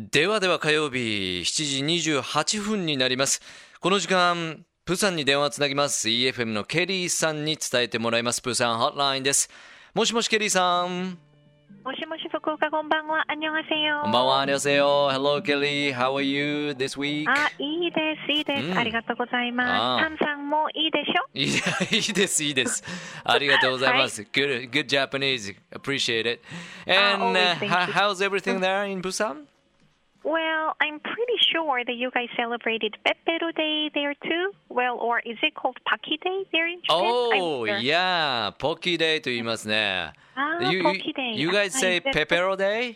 ではでは火曜日7時28分になりますこの時間プーさんに電話つなぎます EFM のケリーさんに伝えてもらいますプーさんホットラインですもしもしケリーさんもしもし福岡こんばんは。あんにょはせよ。こんばんは、ありがとうございます Hello Kelly, how are you this week? あ、いいです、いいです。うんありがとうございあます。タンさんもいいでしょ？いいいいです、いいです。ありがとうございます。Good, good Japanese. Appreciate it. And uh, how's everything there in Busan? Well, I'm pretty sure that you guys celebrated Pepero Day there too. Well, or is it called Paki Day there in Japan? Oh, I'm sure. yeah. Pocky Day と言いますね。あ You, you, Pocky Day. you guys say はい Pepero Day?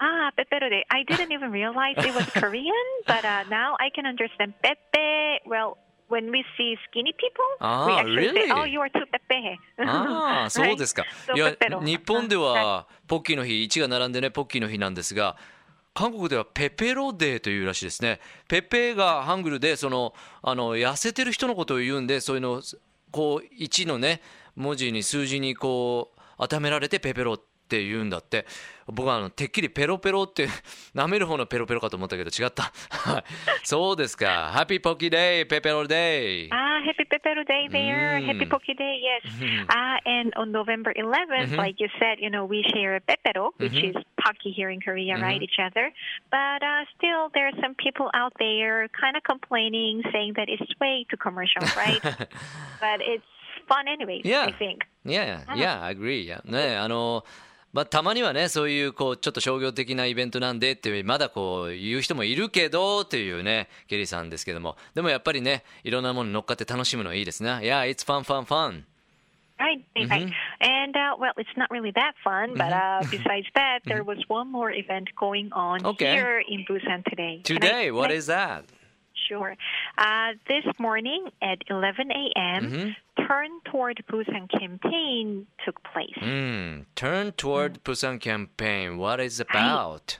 Ah, Pepero Day. I didn't even realize it was Korean, but uh, now I can understand Pepe. Well, when we see skinny people, Ah, we actually really? say, "Oh, you are too Pepe." ああ、そうですか。そういやペペロ、日本ではポッキーの日、1が並んでね、ポッキーの日なんですが、 韓国ではペペロデーというらしいですね。ペペがハングルで、その、あの、痩せてる人のことを言うんで、そういうのを、こう、1のね、文字に、数字にこう、当てはめられてペペロって言うんだって。僕はあの、てっきりペロペロって、舐める方のペロペロかと思ったけど違った。はい。そうですか。 Happy Pocky Day、Pepero Day。Ah, happy Pepero Day there. Mm. Happy Pocky Day, yes. Ah, and on November 11th, like you said, you know, we share Pepero, which is Pocky here in Korea, right? Each other. But uh, still, there are some people out there kind of complaining, saying that it's way too commercial, right? but it's fun anyway, Yeah. I think. いやいや、いや、agree. いやね、あの、まあ、たまにはね、そういう、こう、ちょっと商業的なイベントなんでっていう、まだこう、言う人もいるけど、っていうね、ケリーさんですけども。でもやっぱりね、いろんなものに乗っかって楽しむのはいいですね。Yeah, it's fun, fun, fun. Right, right. And uh, well, it's not really that fun, but uh, besides that, there was one more event going on Okay. here in Busan today. I- Today, can what I- is that? Sure. Uh, this morning at 11 a.m., Turn Toward Busan campaign took place. Hmm, turn toward Busan campaign. What is about?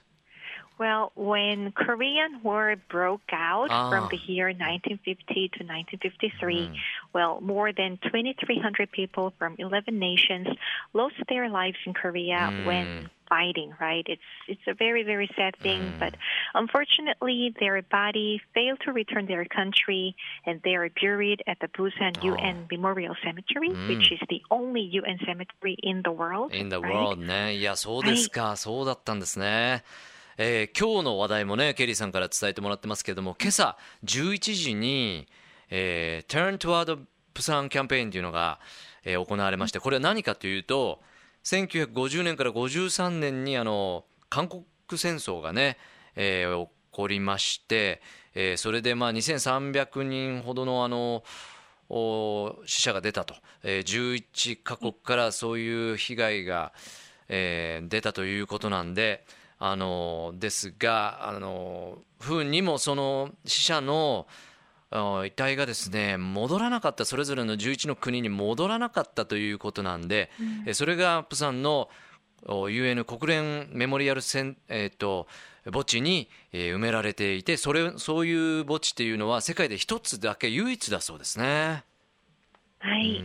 Well, when Korean War broke out Ah. from the year 1950 to 1953, well, more than 2,300 people from 11 nations lost their lives in Korea when fighting. Right? It's it's a very very sad thing, but unfortunately, their body failed to return their country, and they are buried at the Busan UN Memorial Cemetery, which is the only UN cemetery in the world. in the right? world ね。いや、そうですか。そうだったんですね。えー今日の話題もね、ケリーさんから伝えてもらってますけども、今朝11時に、えー Turn Toward Busan キャンペーンというのが、えー行われまして、これは何かというと、1950年から53年にあの、韓国戦争がね、えー起こりまして、えーそれでまあ2300人ほどのあの、死者が出たと、えー11カ国からそういう被害が、えー出たということなんで、あのですが、あの不運にもその死者の遺体がですね戻らなかったそれぞれの11の国に戻らなかったということなんで、えーそれがプサンのお UN 国連メモリアルセン、えー、と墓地に、えー埋められていてそれそういう墓地っていうのは世界で一つだけ唯一だそうですね。Right.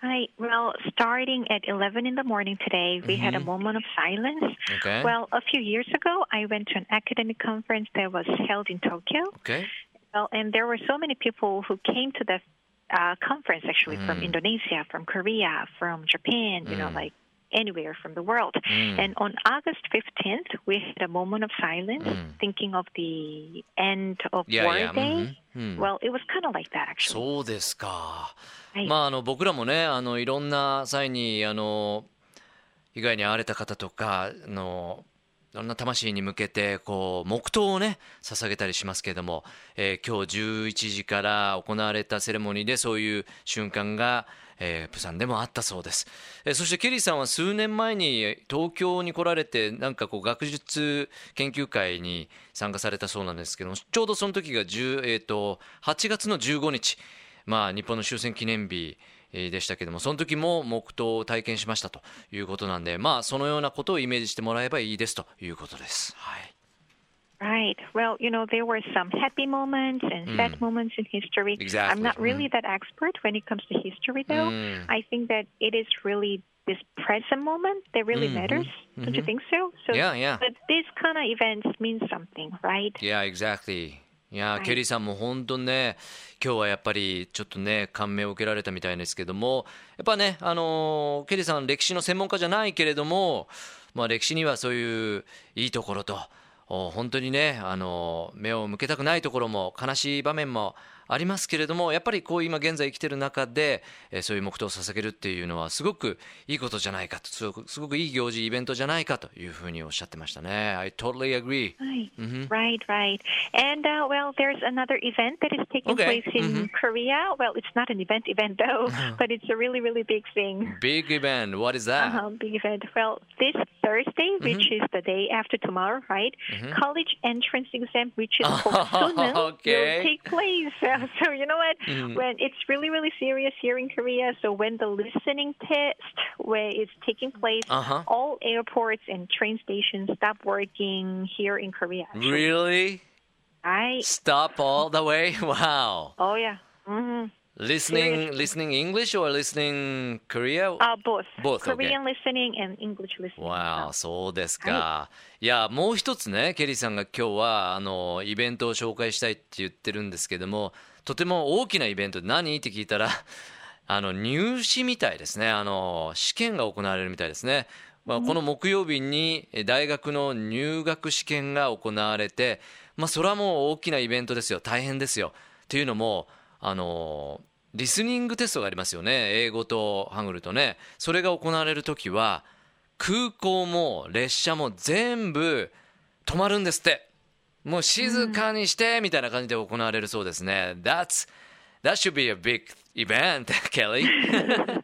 Right. Well, starting at 11 in the morning today, we had a moment of silence. Okay. Well, a few years ago, I went to an academic conference that was held in Tokyo. Okay. Well, and there were so many people who came to the uh, conference actually from Indonesia, from Korea, from Japan, you know, like anywhere from the world. And on August 15th, we had a moment of silence thinking of the end of Yeah, War yeah, Day. mhm, mhm. Well, it was kind of like that actually. そうですか。はいまああの僕らもねあのいろんな際にあの被害に遭われた方とかあの いろんな魂に向けてこう黙祷をね捧げたりしますけれども、えー今日11時から行われたセレモニーでそういう瞬間が、えープサンでもあったそうです、えーそしてケリーさんは数年前に東京に来られてなんかこう学術研究会に参加されたそうなんですけどもちょうどその時が10、えー、と8月の15日。まあ、日本の終戦記念日えーでしたけどもその時も黙祷を体験しましたということなんでまあそのようなことをイメージしてもらえばいいですということです。はい Right. Well, you know, there were some happy moments and sad moments in history. Exactly. I'm not really that expert when it comes to history, though. Mm. I think that it is really this present moment that really matters. Don't you think so? So, Yeah, yeah. But these kind of events mean something, right? Yeah, exactly. いや、はい。ケリーさんも本当ね、今日はやっぱりちょっとね、感銘を受けられたみたいですけども、やっぱね、あのケリーさん、歴史の専門家じゃないけれども、まあ、歴史にはそういういいところと、お本当にね、あの目を向けたくないところも、悲しい場面もありますけれども、やっぱりこう今現在生きてる中で、えーそういう黙祷を捧げるっていうのは、すごくいいことじゃないかと、すごくすごくいい行事、イベントじゃないかというふうにおっしゃってましたね。I totally agree. Right, Mhm. right, right. And uh, well, there's another event that is taking Okay, place in Korea. Well, it's not an event event though, but it's a really, really big thing. Big event. What is that? Uh-huh, big event. Well, this Thursday, which is the day after tomorrow, right? College entrance exam, which is called Suneung, Okay. will take place. So you know what? When it's really, really serious here in Korea. So when the listening test, where it's taking place, Uh-huh. all airports and train stations stop working here in Korea. actually. Really? I Stop all the way? Wow. Oh yeah. hmm Listening listening English or listening Korea? Uh, both. Both. Korean listening and English listening. わあ、そうですか。いや、もう一つね、ケリーさんが今日は、あの、イベントを紹介したいって言ってるんですけども、とても大きなイベントで何？って聞いたら、あの、入試みたいですね。あの、試験が行われるみたいですね。まあ、この木曜日にえ大学の入学試験が行われて、まあ、それはもう大きなイベントですよ。大変ですよ。っていうのも、あの、リスニングテストがありますよね。英語とハングルとね。それが行われるときは、空港も列車も全部止まるんですって。もう静かにしてみたいな感じで行われるそうですね。That's, that should be a big event, Kelly.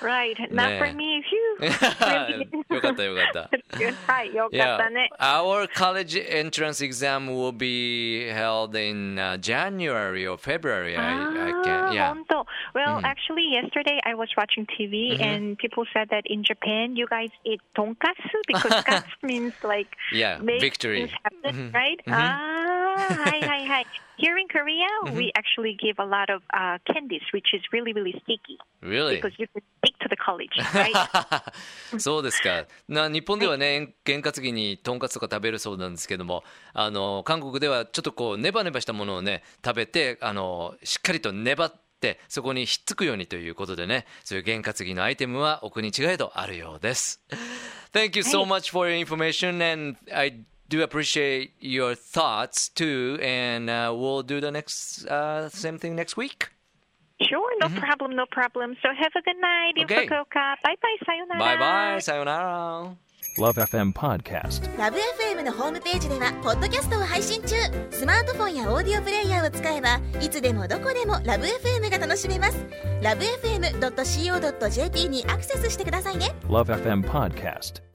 Right. Not for 네. me. Phew. Really. よかったよかった。 That's good. はい、よかっ Yeah, たね。 our college entrance exam will be held in uh, January or February. I, I can, Ah, yeah. 本当 Well, actually, yesterday I was watching TV and people said that in Japan you guys eat tonkatsu because katsu means like Yeah, make victory. things happen, right? Ah, Hi, hi, hi. Here in Korea, we actually give a lot of uh, candies, which is really, really sticky Really? because you can stick to the college, right? そうですかな日本ではね験担ぎにとんかつとか食べるそうなんですけどもあの韓国ではちょっとこうネバネバしたものをね食べてあのしっかりと粘ってそこにひっつくようにということでねそういう験担ぎのアイテムはお国違いとあるようです Thank you so much for your information and I do appreciate your thoughts too and uh, we'll do the next uh, same thing next week Sure, no problem, no problem. So have a good night in Okay. Fukuoka. Bye bye, sayonara. バイバイさようなら Love FM Podcast. ラブ f m のホームページではポッドキャストを配信中スマートフォンやオーディオプレイヤーを使えばいつでもどこでもラブ f m が楽しめますラブ FM.co.jp にアクセスしてくださいね Love FM Podcast.